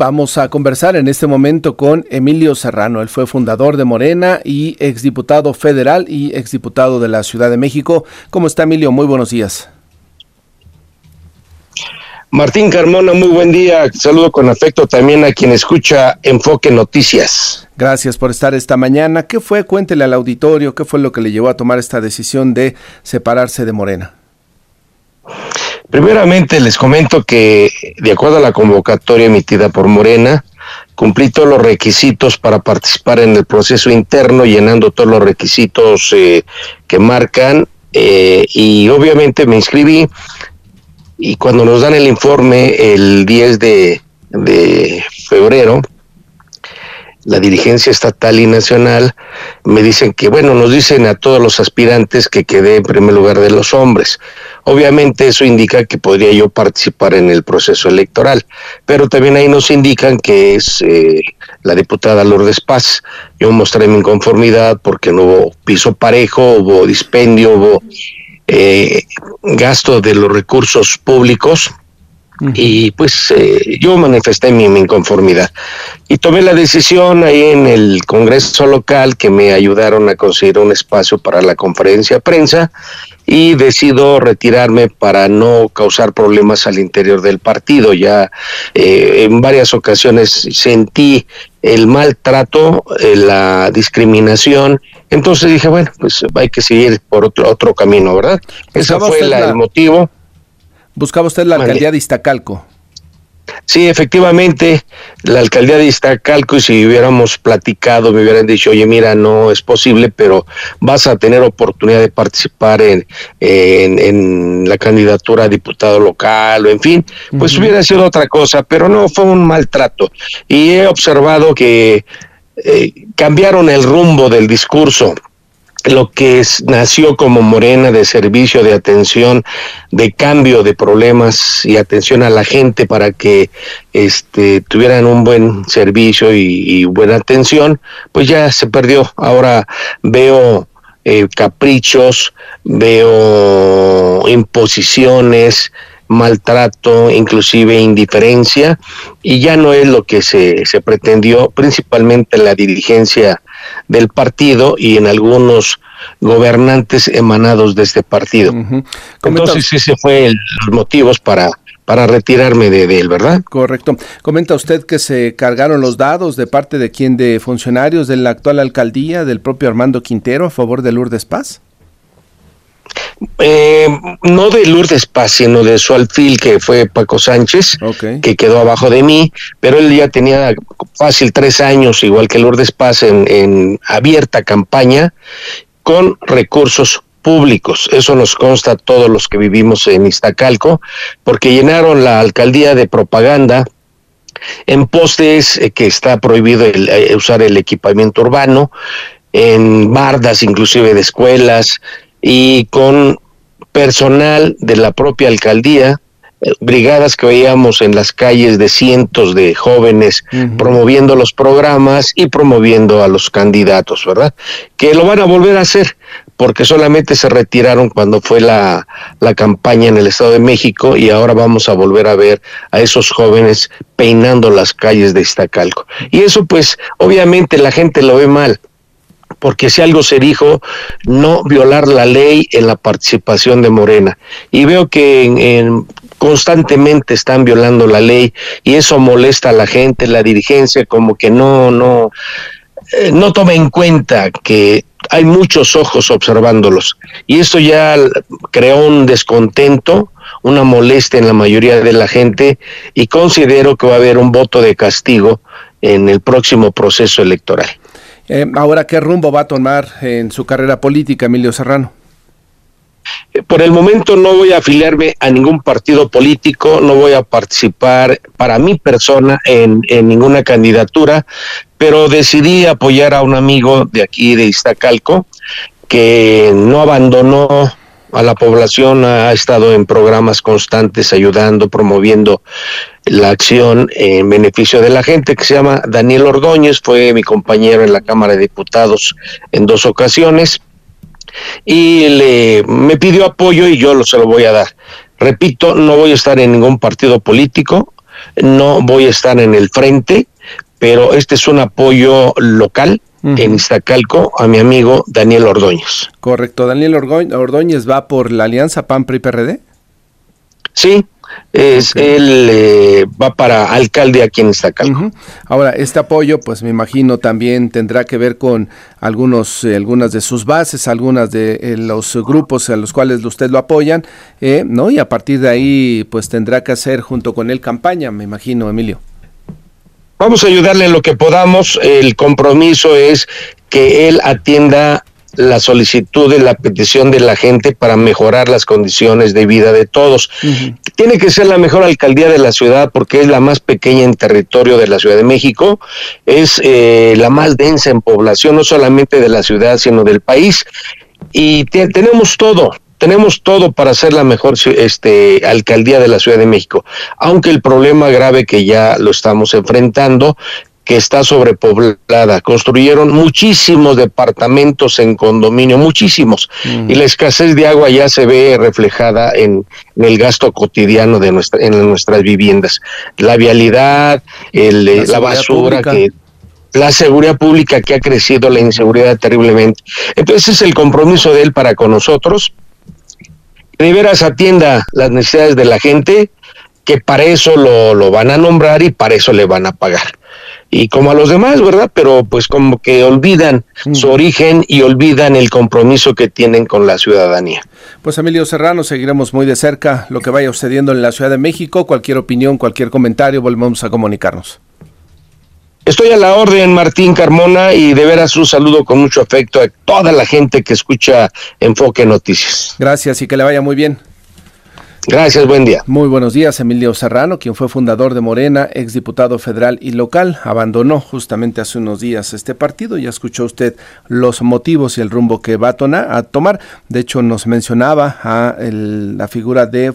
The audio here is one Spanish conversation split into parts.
Vamos a conversar en este momento con Emilio Serrano. Él fue fundador de Morena y exdiputado federal y exdiputado de la Ciudad de México. ¿Cómo está Emilio? Muy buenos días. Martín Carmona, muy buen día. Saludo con afecto también a quien escucha Enfoque Noticias. Gracias por estar esta mañana. ¿Qué fue? Cuéntele al auditorio, ¿qué fue lo que le llevó a tomar esta decisión de separarse de Morena? Primeramente les comento que de acuerdo a la convocatoria emitida por Morena, cumplí todos los requisitos para participar en el proceso interno, llenando todos los requisitos eh, que marcan eh, y obviamente me inscribí. Y cuando nos dan el informe el 10 de, de febrero, la dirigencia estatal y nacional me dicen que, bueno, nos dicen a todos los aspirantes que quedé en primer lugar de los hombres. Obviamente eso indica que podría yo participar en el proceso electoral, pero también ahí nos indican que es eh, la diputada Lourdes Paz. Yo mostré mi inconformidad porque no hubo piso parejo, hubo dispendio, hubo eh, gasto de los recursos públicos y pues eh, yo manifesté mi, inconformidad y tomé la decisión ahí en el Congreso local que me ayudaron a conseguir un espacio para la conferencia de prensa y decido retirarme para no causar problemas al interior del partido. Ya eh, en varias ocasiones sentí el maltrato, eh, la discriminación. Entonces dije, bueno, pues hay que seguir por otro, otro camino, ¿verdad? Ese fue el motivo. Buscaba usted la alcaldía de Iztacalco. Sí, efectivamente, la alcaldía de Iztacalco, y si hubiéramos platicado, me hubieran dicho, oye, mira, no es posible, pero vas a tener oportunidad de participar en, en, la candidatura a diputado local, o en fin, pues hubiera sido otra cosa, pero no, fue un maltrato. Y he observado que eh, cambiaron el rumbo del discurso lo que nació como Morena de servicio, de atención, de cambio de problemas y atención a la gente para que este, tuvieran un buen servicio y, buena atención, pues ya se perdió. Ahora veo eh, caprichos, veo imposiciones, maltrato, inclusive indiferencia, y ya no es lo que se, se pretendió, principalmente la dirigencia del partido y en algunos gobernantes emanados de este partido. Entonces ese fue el, los motivos para para retirarme de, él, ¿verdad? Correcto. Comenta usted que se cargaron los dados de parte de quién, de funcionarios de la actual alcaldía, del propio Armando Quintero, a favor de Lourdes Paz. Eh, no de Lourdes Paz, sino de su alfil, que fue Paco Sánchez, que quedó abajo de mí, pero él ya tenía fácil tres años, igual que Lourdes Paz, en, abierta campaña con recursos públicos. Eso nos consta a todos los que vivimos en Iztacalco, porque llenaron la alcaldía de propaganda en postes eh, que está prohibido eh, usar el equipamiento urbano, en bardas inclusive de escuelas, y con personal de la propia alcaldía, eh, brigadas que veíamos en las calles de cientos de jóvenes promoviendo los programas y promoviendo a los candidatos, ¿verdad? Que lo van a volver a hacer porque solamente se retiraron cuando fue la, la campaña en el Estado de México y ahora vamos a volver a ver a esos jóvenes peinando las calles de Iztacalco. Y eso pues obviamente la gente lo ve mal porque si algo se dijo, no violar la ley en la participación de Morena. Y veo que en, constantemente están violando la ley y eso molesta a la gente, la dirigencia, como que no, no, eh, no toma en cuenta que hay muchos ojos observándolos. Y eso ya creó un descontento, una molestia en la mayoría de la gente y considero que va a haber un voto de castigo en el próximo proceso electoral. Eh, ahora, ¿qué rumbo va a tomar en su carrera política, Emilio Serrano? Eh, por el momento no voy a afiliarme a ningún partido político, no voy a participar para mi persona en, en ninguna candidatura, pero decidí apoyar a un amigo de aquí de Iztacalco que no abandonó a la población, ha estado en programas constantes ayudando, promoviendo la acción en beneficio de la gente, que se llama Daniel Ordóñez, fue mi compañero en la Cámara de Diputados en dos ocasiones, y le, me pidió apoyo y yo lo, se lo voy a dar. Repito, no voy a estar en ningún partido político, no voy a estar en el frente, pero este es un apoyo local en Iztacalco a mi amigo Daniel Ordóñez. Correcto, Daniel Ordóñez va por la alianza PAN-PRI-PRD. Sí, es él eh, va para alcalde aquí en Iztacalco. Ahora, este apoyo, pues me imagino también tendrá que ver con algunos, eh, algunas de sus bases, algunas de eh, los grupos a los cuales usted lo apoyan, ¿no? Y a partir de ahí, pues tendrá que hacer junto con él campaña, me imagino, Emilio. Vamos a ayudarle en lo que podamos. El compromiso es que él atienda la solicitud y la petición de la gente para mejorar las condiciones de vida de todos. Tiene que ser la mejor alcaldía de la ciudad porque es la más pequeña en territorio de la Ciudad de México, es eh, la más densa en población, no solamente de la ciudad, sino del país. Y tenemos todo, tenemos todo para ser la mejor este, alcaldía de la Ciudad de México, aunque el problema grave que ya lo estamos enfrentando que está sobrepoblada. Construyeron muchísimos departamentos en condominio, muchísimos. Y la escasez de agua ya se ve reflejada en, el gasto cotidiano de nuestra, en nuestras viviendas. La vialidad, el, la, basura que la seguridad pública que ha crecido, la inseguridad terriblemente. Entonces es el compromiso de él para con nosotros de veras atienda las necesidades de la gente, que para eso lo, lo van a nombrar y para eso le van a pagar y como a los demás, ¿verdad? Pero pues como que olvidan su origen y olvidan el compromiso que tienen con la ciudadanía. Pues Emilio Serrano, seguiremos muy de cerca lo que vaya sucediendo en la Ciudad de México. Cualquier opinión, cualquier comentario, volvemos a comunicarnos. Estoy a la orden, Martín Carmona, y de veras un saludo con mucho afecto a toda la gente que escucha Enfoque Noticias. Gracias y que le vaya muy bien. Gracias, buen día. Muy buenos días, Emilio Serrano, quien fue fundador de Morena, exdiputado federal y local, abandonó justamente hace unos días este partido. Ya escuchó usted los motivos y el rumbo que va a, tomar. De hecho, nos mencionaba a la figura de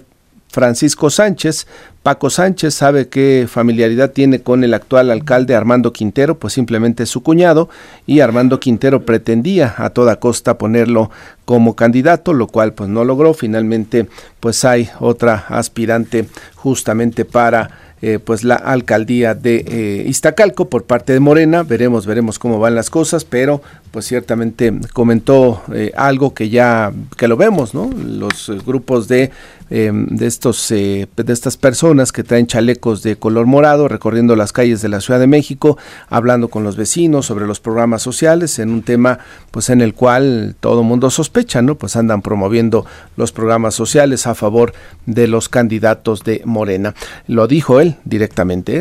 Francisco Sánchez. Paco Sánchez sabe qué familiaridad tiene con el actual alcalde Armando Quintero, pues simplemente es su cuñado, y Armando Quintero pretendía a toda costa ponerlo como candidato, lo cual pues no logró. Finalmente, pues hay otra aspirante justamente para eh, pues la alcaldía de eh, Iztacalco por parte de Morena. Veremos, veremos cómo van las cosas, pero pues ciertamente comentó eh, algo que ya que lo vemos, ¿no? Los grupos de de estos de estas personas que traen chalecos de color morado recorriendo las calles de la Ciudad de México, hablando con los vecinos sobre los programas sociales en un tema pues en el cual todo mundo sospecha, ¿no? Pues andan promoviendo los programas sociales a favor de los candidatos de Morena. Lo dijo él directamente